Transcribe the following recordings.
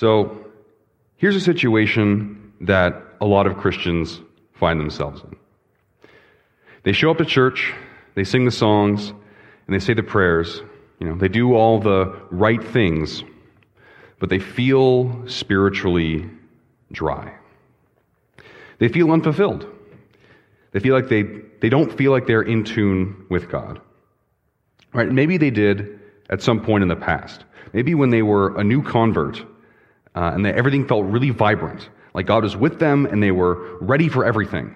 So here's a situation that a lot of Christians find themselves in. They show up to church, they sing the songs, and they say the prayers. You know, they do all the right things, but they feel spiritually dry. They feel unfulfilled. They feel like they, they don't feel like they're in tune with God. Right? Maybe they did at some point in the past. Maybe when they were a new convert uh, and they, everything felt really vibrant, like God was with them and they were ready for everything.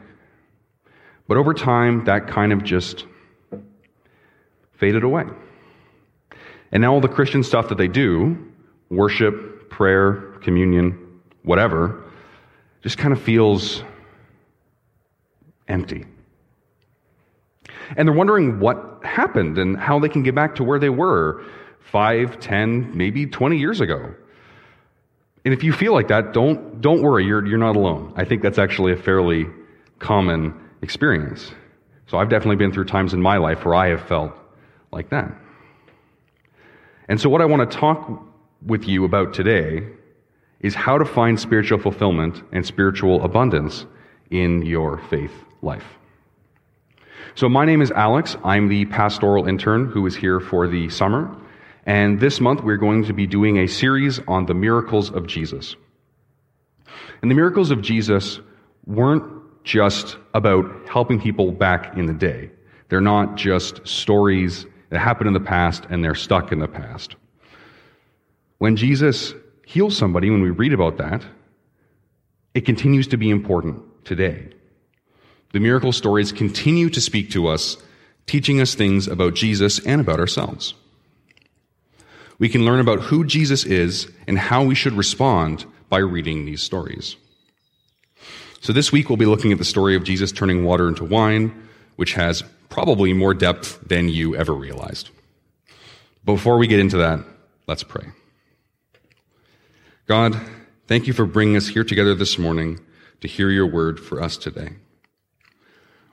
But over time, that kind of just faded away. And now all the Christian stuff that they do, worship, prayer, communion, whatever, just kind of feels empty. And they're wondering what happened and how they can get back to where they were five, ten, maybe 20 years ago. And if you feel like that, don't, don't worry, you're, you're not alone. I think that's actually a fairly common experience. So I've definitely been through times in my life where I have felt like that. And so, what I want to talk with you about today is how to find spiritual fulfillment and spiritual abundance in your faith life. So, my name is Alex. I'm the pastoral intern who is here for the summer. And this month, we're going to be doing a series on the miracles of Jesus. And the miracles of Jesus weren't just about helping people back in the day. They're not just stories that happened in the past and they're stuck in the past. When Jesus heals somebody, when we read about that, it continues to be important today. The miracle stories continue to speak to us, teaching us things about Jesus and about ourselves. We can learn about who Jesus is and how we should respond by reading these stories. So this week we'll be looking at the story of Jesus turning water into wine, which has probably more depth than you ever realized. Before we get into that, let's pray. God, thank you for bringing us here together this morning to hear your word for us today.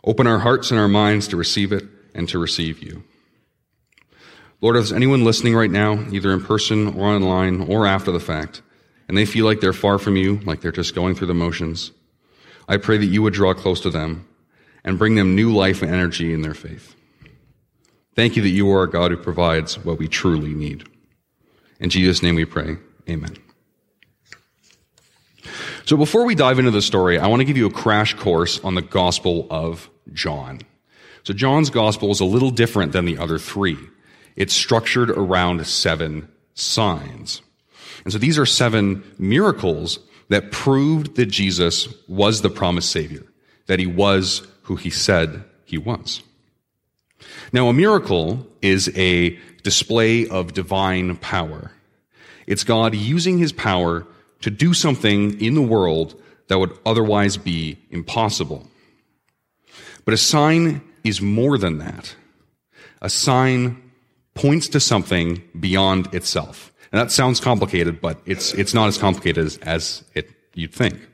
Open our hearts and our minds to receive it and to receive you. Lord, if there's anyone listening right now, either in person or online or after the fact, and they feel like they're far from you, like they're just going through the motions, I pray that you would draw close to them and bring them new life and energy in their faith. Thank you that you are a God who provides what we truly need. In Jesus' name we pray. Amen. So before we dive into the story, I want to give you a crash course on the Gospel of John. So John's Gospel is a little different than the other three. It's structured around seven signs. And so these are seven miracles that proved that Jesus was the promised Savior, that he was who he said he was. Now, a miracle is a display of divine power. It's God using his power to do something in the world that would otherwise be impossible. But a sign is more than that. A sign points to something beyond itself. And that sounds complicated, but it's, it's not as complicated as, as it, you'd think.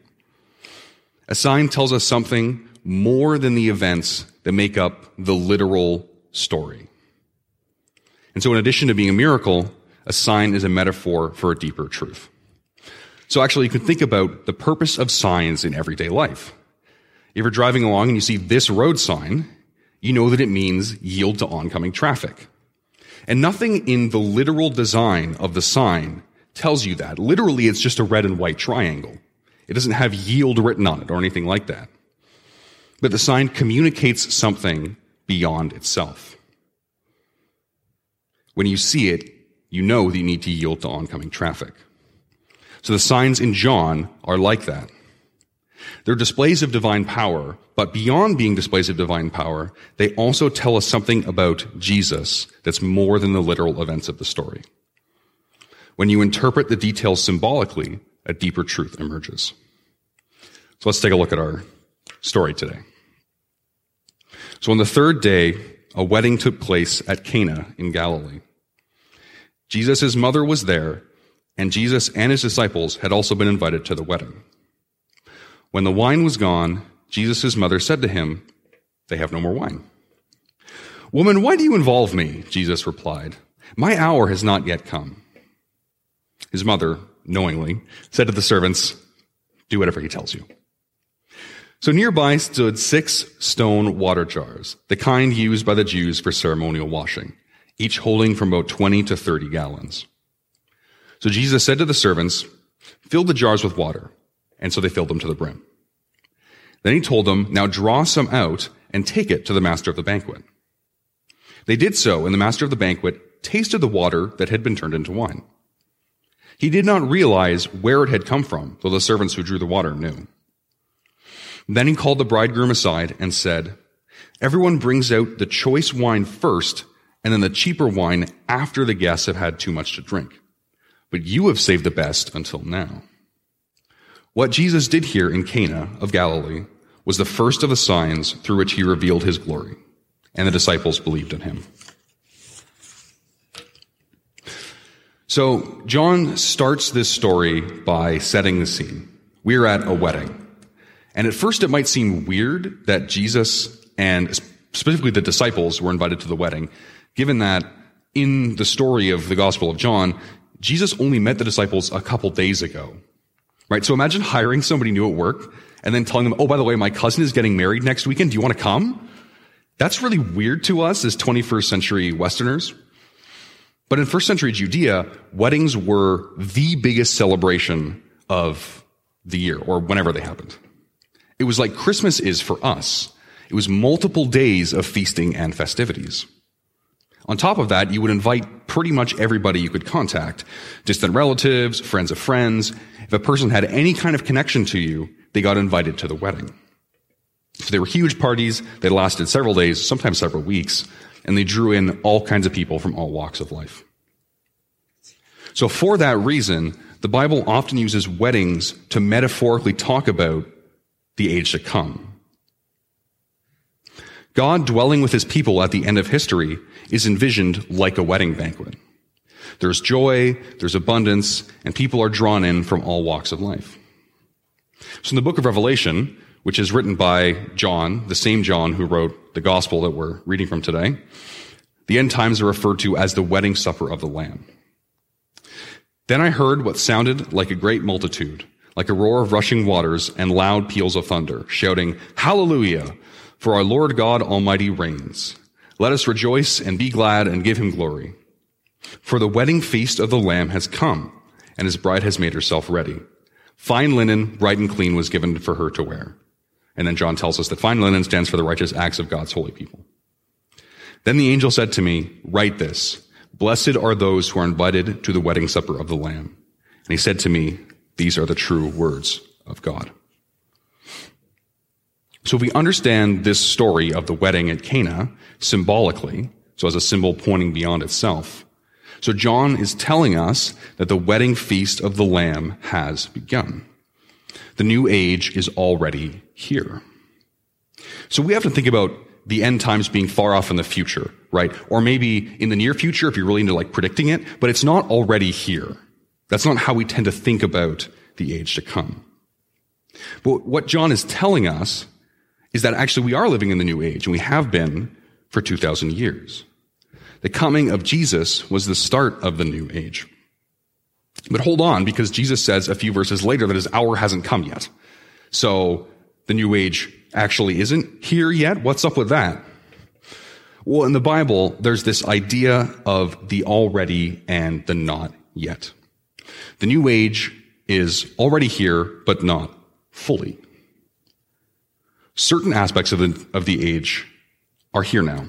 A sign tells us something more than the events that make up the literal story. And so in addition to being a miracle, a sign is a metaphor for a deeper truth. So actually you can think about the purpose of signs in everyday life. If you're driving along and you see this road sign, you know that it means yield to oncoming traffic. And nothing in the literal design of the sign tells you that. Literally, it's just a red and white triangle. It doesn't have yield written on it or anything like that. But the sign communicates something beyond itself. When you see it, you know that you need to yield to oncoming traffic. So the signs in John are like that. They're displays of divine power, but beyond being displays of divine power, they also tell us something about Jesus that's more than the literal events of the story. When you interpret the details symbolically, a deeper truth emerges. So let's take a look at our story today. So on the third day, a wedding took place at Cana in Galilee. Jesus' mother was there, and Jesus and his disciples had also been invited to the wedding. When the wine was gone, Jesus' mother said to him, They have no more wine. Woman, why do you involve me? Jesus replied, My hour has not yet come. His mother knowingly, said to the servants, do whatever he tells you. So nearby stood six stone water jars, the kind used by the Jews for ceremonial washing, each holding from about 20 to 30 gallons. So Jesus said to the servants, fill the jars with water. And so they filled them to the brim. Then he told them, now draw some out and take it to the master of the banquet. They did so, and the master of the banquet tasted the water that had been turned into wine. He did not realize where it had come from, though the servants who drew the water knew. Then he called the bridegroom aside and said, Everyone brings out the choice wine first, and then the cheaper wine after the guests have had too much to drink. But you have saved the best until now. What Jesus did here in Cana of Galilee was the first of the signs through which he revealed his glory, and the disciples believed in him. So, John starts this story by setting the scene. We're at a wedding. And at first, it might seem weird that Jesus and specifically the disciples were invited to the wedding, given that in the story of the Gospel of John, Jesus only met the disciples a couple days ago. Right? So imagine hiring somebody new at work and then telling them, oh, by the way, my cousin is getting married next weekend. Do you want to come? That's really weird to us as 21st century Westerners. But in first century Judea, weddings were the biggest celebration of the year or whenever they happened. It was like Christmas is for us. It was multiple days of feasting and festivities. On top of that, you would invite pretty much everybody you could contact. Distant relatives, friends of friends. If a person had any kind of connection to you, they got invited to the wedding. So they were huge parties. They lasted several days, sometimes several weeks and they drew in all kinds of people from all walks of life. So for that reason, the Bible often uses weddings to metaphorically talk about the age to come. God dwelling with his people at the end of history is envisioned like a wedding banquet. There's joy, there's abundance, and people are drawn in from all walks of life. So in the book of Revelation, which is written by John, the same John who wrote the gospel that we're reading from today. The end times are referred to as the wedding supper of the Lamb. Then I heard what sounded like a great multitude, like a roar of rushing waters and loud peals of thunder, shouting, Hallelujah! For our Lord God Almighty reigns. Let us rejoice and be glad and give him glory. For the wedding feast of the Lamb has come, and his bride has made herself ready. Fine linen, bright and clean, was given for her to wear. And then John tells us that fine linen stands for the righteous acts of God's holy people. Then the angel said to me, write this. Blessed are those who are invited to the wedding supper of the Lamb. And he said to me, these are the true words of God. So if we understand this story of the wedding at Cana symbolically, so as a symbol pointing beyond itself, so John is telling us that the wedding feast of the Lamb has begun. The new age is already here. So we have to think about the end times being far off in the future, right? Or maybe in the near future if you're really into like predicting it, but it's not already here. That's not how we tend to think about the age to come. But what John is telling us is that actually we are living in the new age and we have been for 2000 years. The coming of Jesus was the start of the new age. But hold on, because Jesus says a few verses later that his hour hasn't come yet. So the new age actually isn't here yet. What's up with that? Well, in the Bible, there's this idea of the already and the not yet. The new age is already here, but not fully. Certain aspects of the, of the age are here now,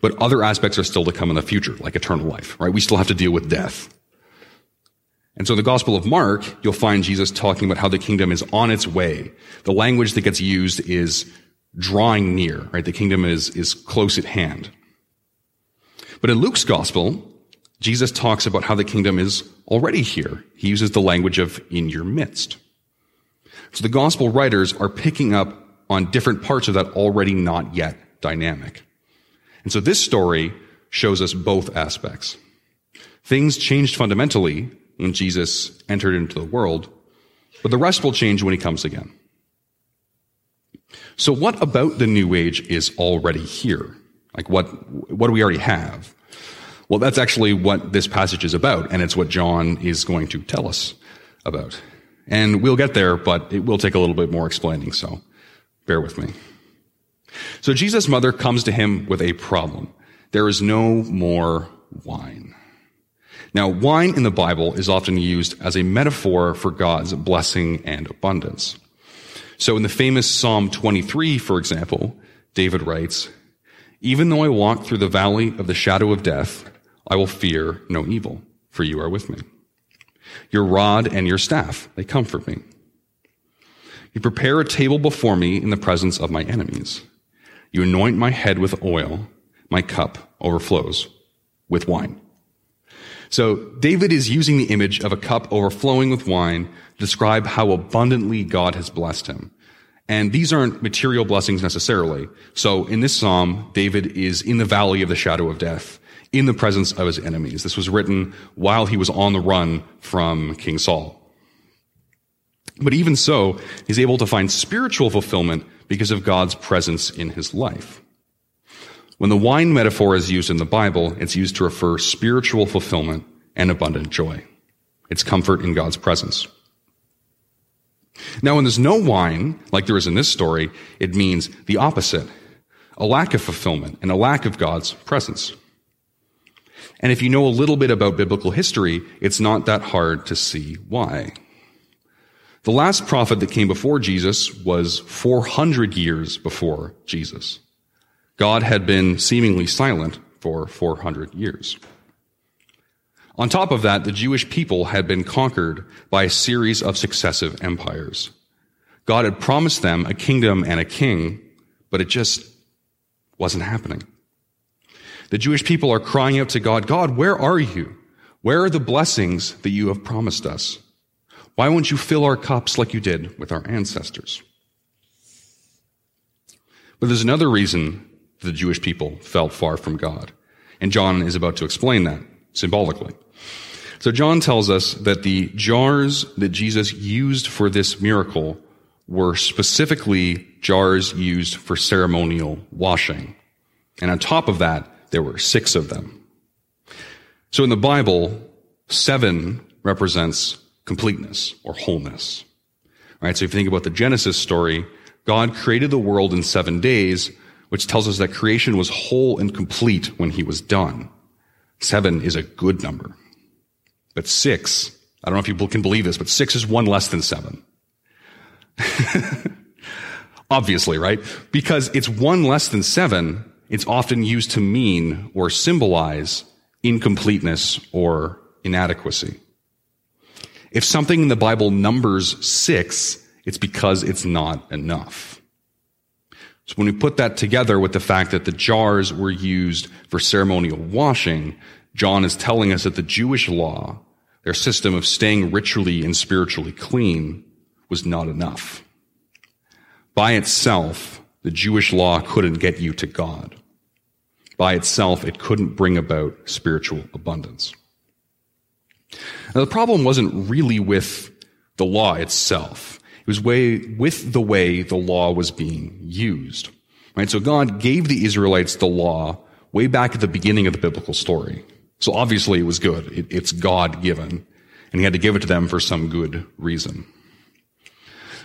but other aspects are still to come in the future, like eternal life, right? We still have to deal with death. And so in the Gospel of Mark, you'll find Jesus talking about how the kingdom is on its way. The language that gets used is drawing near, right? The kingdom is, is close at hand. But in Luke's Gospel, Jesus talks about how the kingdom is already here. He uses the language of in your midst. So the gospel writers are picking up on different parts of that already not yet dynamic. And so this story shows us both aspects. Things changed fundamentally when Jesus entered into the world, but the rest will change when he comes again. So what about the new age is already here? Like what, what do we already have? Well, that's actually what this passage is about, and it's what John is going to tell us about. And we'll get there, but it will take a little bit more explaining, so bear with me. So Jesus' mother comes to him with a problem. There is no more wine. Now, wine in the Bible is often used as a metaphor for God's blessing and abundance. So in the famous Psalm 23, for example, David writes, Even though I walk through the valley of the shadow of death, I will fear no evil, for you are with me. Your rod and your staff, they comfort me. You prepare a table before me in the presence of my enemies. You anoint my head with oil. My cup overflows with wine. So David is using the image of a cup overflowing with wine to describe how abundantly God has blessed him. And these aren't material blessings necessarily. So in this psalm, David is in the valley of the shadow of death, in the presence of his enemies. This was written while he was on the run from King Saul. But even so, he's able to find spiritual fulfillment because of God's presence in his life. When the wine metaphor is used in the Bible, it's used to refer spiritual fulfillment and abundant joy. It's comfort in God's presence. Now, when there's no wine, like there is in this story, it means the opposite a lack of fulfillment and a lack of God's presence. And if you know a little bit about biblical history, it's not that hard to see why. The last prophet that came before Jesus was 400 years before Jesus. God had been seemingly silent for 400 years. On top of that, the Jewish people had been conquered by a series of successive empires. God had promised them a kingdom and a king, but it just wasn't happening. The Jewish people are crying out to God, God, where are you? Where are the blessings that you have promised us? Why won't you fill our cups like you did with our ancestors? But there's another reason the Jewish people felt far from God. And John is about to explain that symbolically. So John tells us that the jars that Jesus used for this miracle were specifically jars used for ceremonial washing. And on top of that, there were six of them. So in the Bible, seven represents completeness or wholeness. All right, so if you think about the Genesis story, God created the world in seven days, which tells us that creation was whole and complete when he was done. Seven is a good number. But six, I don't know if you can believe this, but six is one less than seven. Obviously, right? Because it's one less than seven, it's often used to mean or symbolize incompleteness or inadequacy. If something in the Bible numbers six, it's because it's not enough. So when we put that together with the fact that the jars were used for ceremonial washing, John is telling us that the Jewish law, their system of staying ritually and spiritually clean, was not enough. By itself, the Jewish law couldn't get you to God. By itself, it couldn't bring about spiritual abundance. Now, the problem wasn't really with the law itself. It was way, with the way the law was being used. Right? So God gave the Israelites the law way back at the beginning of the biblical story. So obviously it was good. It, it's God given. And he had to give it to them for some good reason.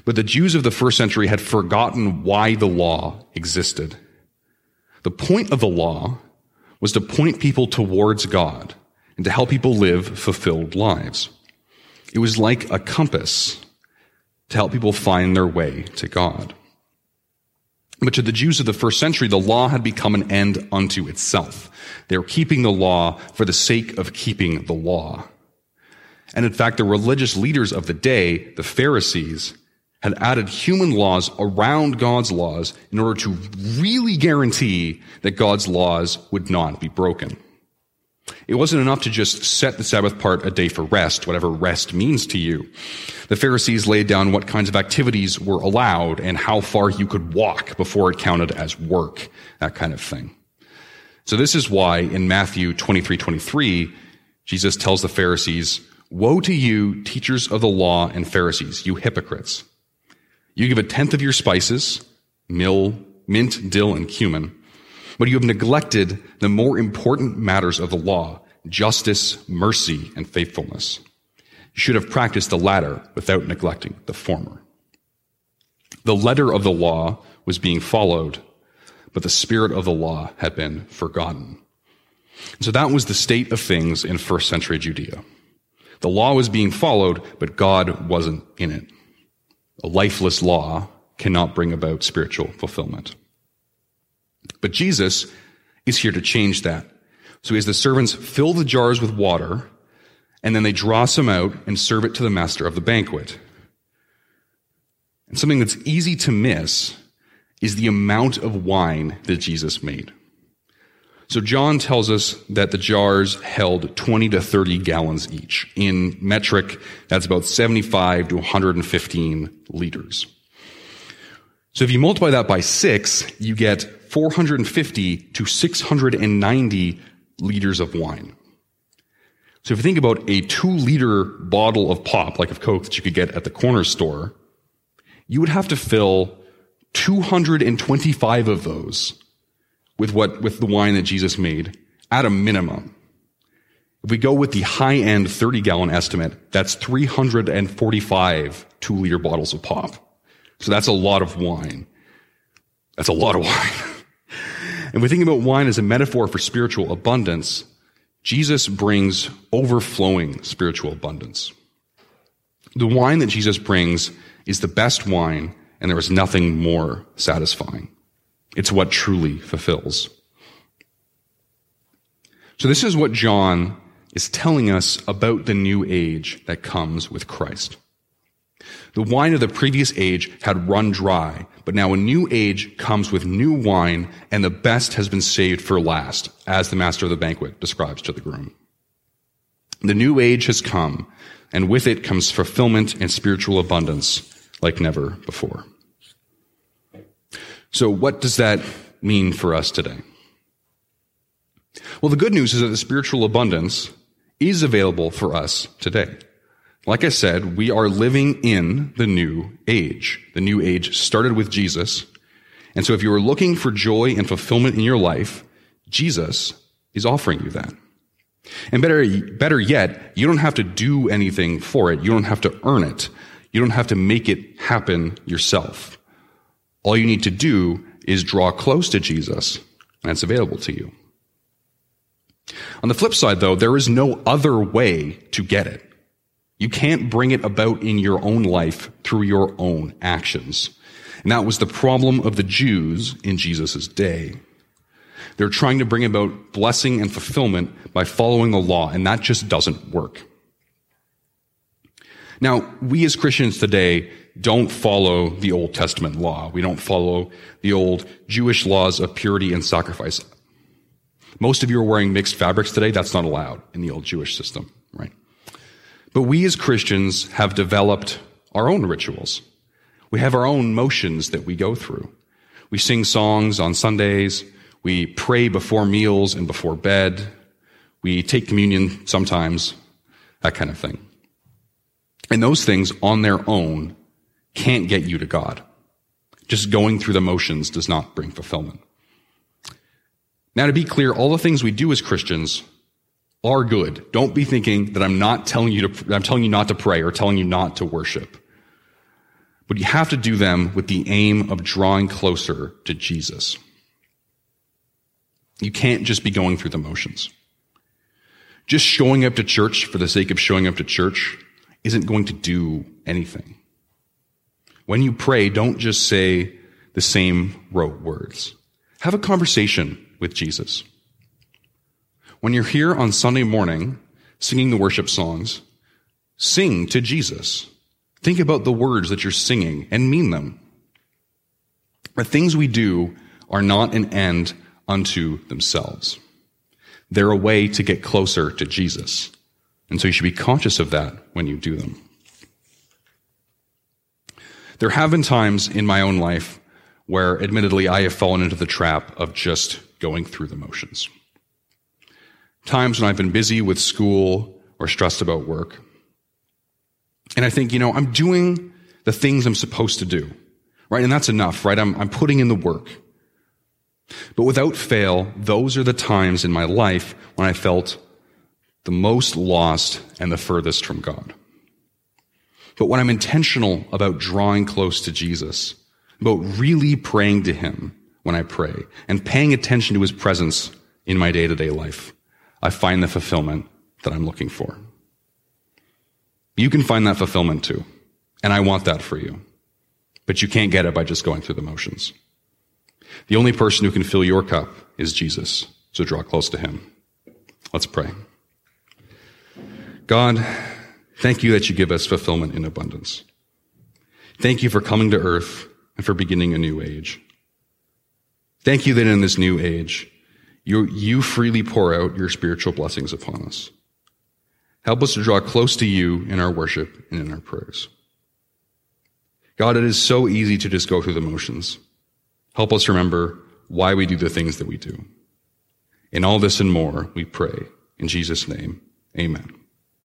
But the Jews of the first century had forgotten why the law existed. The point of the law was to point people towards God and to help people live fulfilled lives. It was like a compass to help people find their way to God. But to the Jews of the first century, the law had become an end unto itself. They were keeping the law for the sake of keeping the law. And in fact, the religious leaders of the day, the Pharisees, had added human laws around God's laws in order to really guarantee that God's laws would not be broken. It wasn't enough to just set the Sabbath part a day for rest, whatever rest means to you. The Pharisees laid down what kinds of activities were allowed and how far you could walk before it counted as work, that kind of thing. So this is why in Matthew 23, 23, Jesus tells the Pharisees, Woe to you, teachers of the law and Pharisees, you hypocrites! You give a tenth of your spices, mill, mint, dill, and cumin, But you have neglected the more important matters of the law, justice, mercy, and faithfulness. You should have practiced the latter without neglecting the former. The letter of the law was being followed, but the spirit of the law had been forgotten. So that was the state of things in first century Judea. The law was being followed, but God wasn't in it. A lifeless law cannot bring about spiritual fulfillment. But Jesus is here to change that. So he has the servants fill the jars with water, and then they draw some out and serve it to the master of the banquet. And something that's easy to miss is the amount of wine that Jesus made. So John tells us that the jars held 20 to 30 gallons each. In metric, that's about 75 to 115 liters. So if you multiply that by six, you get 450 to 690 liters of wine. So if you think about a two liter bottle of pop, like of Coke that you could get at the corner store, you would have to fill 225 of those with what, with the wine that Jesus made at a minimum. If we go with the high end 30 gallon estimate, that's 345 two liter bottles of pop. So that's a lot of wine. That's a lot of wine. and we think about wine as a metaphor for spiritual abundance. Jesus brings overflowing spiritual abundance. The wine that Jesus brings is the best wine, and there is nothing more satisfying. It's what truly fulfills. So this is what John is telling us about the new age that comes with Christ. The wine of the previous age had run dry, but now a new age comes with new wine, and the best has been saved for last, as the master of the banquet describes to the groom. The new age has come, and with it comes fulfillment and spiritual abundance like never before. So, what does that mean for us today? Well, the good news is that the spiritual abundance is available for us today. Like I said, we are living in the new age. The new age started with Jesus. And so if you are looking for joy and fulfillment in your life, Jesus is offering you that. And better, better yet, you don't have to do anything for it. You don't have to earn it. You don't have to make it happen yourself. All you need to do is draw close to Jesus, and it's available to you. On the flip side, though, there is no other way to get it. You can't bring it about in your own life through your own actions. And that was the problem of the Jews in Jesus' day. They're trying to bring about blessing and fulfillment by following the law, and that just doesn't work. Now, we as Christians today don't follow the Old Testament law. We don't follow the old Jewish laws of purity and sacrifice. Most of you are wearing mixed fabrics today. That's not allowed in the old Jewish system, right? But we as Christians have developed our own rituals. We have our own motions that we go through. We sing songs on Sundays. We pray before meals and before bed. We take communion sometimes, that kind of thing. And those things on their own can't get you to God. Just going through the motions does not bring fulfillment. Now, to be clear, all the things we do as Christians are good. Don't be thinking that I'm not telling you to, I'm telling you not to pray or telling you not to worship. But you have to do them with the aim of drawing closer to Jesus. You can't just be going through the motions. Just showing up to church for the sake of showing up to church isn't going to do anything. When you pray, don't just say the same rote words. Have a conversation with Jesus. When you're here on Sunday morning singing the worship songs, sing to Jesus. Think about the words that you're singing and mean them. The things we do are not an end unto themselves. They're a way to get closer to Jesus. And so you should be conscious of that when you do them. There have been times in my own life where, admittedly, I have fallen into the trap of just going through the motions. Times when I've been busy with school or stressed about work. And I think, you know, I'm doing the things I'm supposed to do, right? And that's enough, right? I'm, I'm putting in the work. But without fail, those are the times in my life when I felt the most lost and the furthest from God. But when I'm intentional about drawing close to Jesus, about really praying to Him when I pray and paying attention to His presence in my day to day life, I find the fulfillment that I'm looking for. You can find that fulfillment too. And I want that for you. But you can't get it by just going through the motions. The only person who can fill your cup is Jesus. So draw close to him. Let's pray. God, thank you that you give us fulfillment in abundance. Thank you for coming to earth and for beginning a new age. Thank you that in this new age, you, you freely pour out your spiritual blessings upon us. Help us to draw close to you in our worship and in our prayers. God, it is so easy to just go through the motions. Help us remember why we do the things that we do. In all this and more, we pray. In Jesus' name, amen.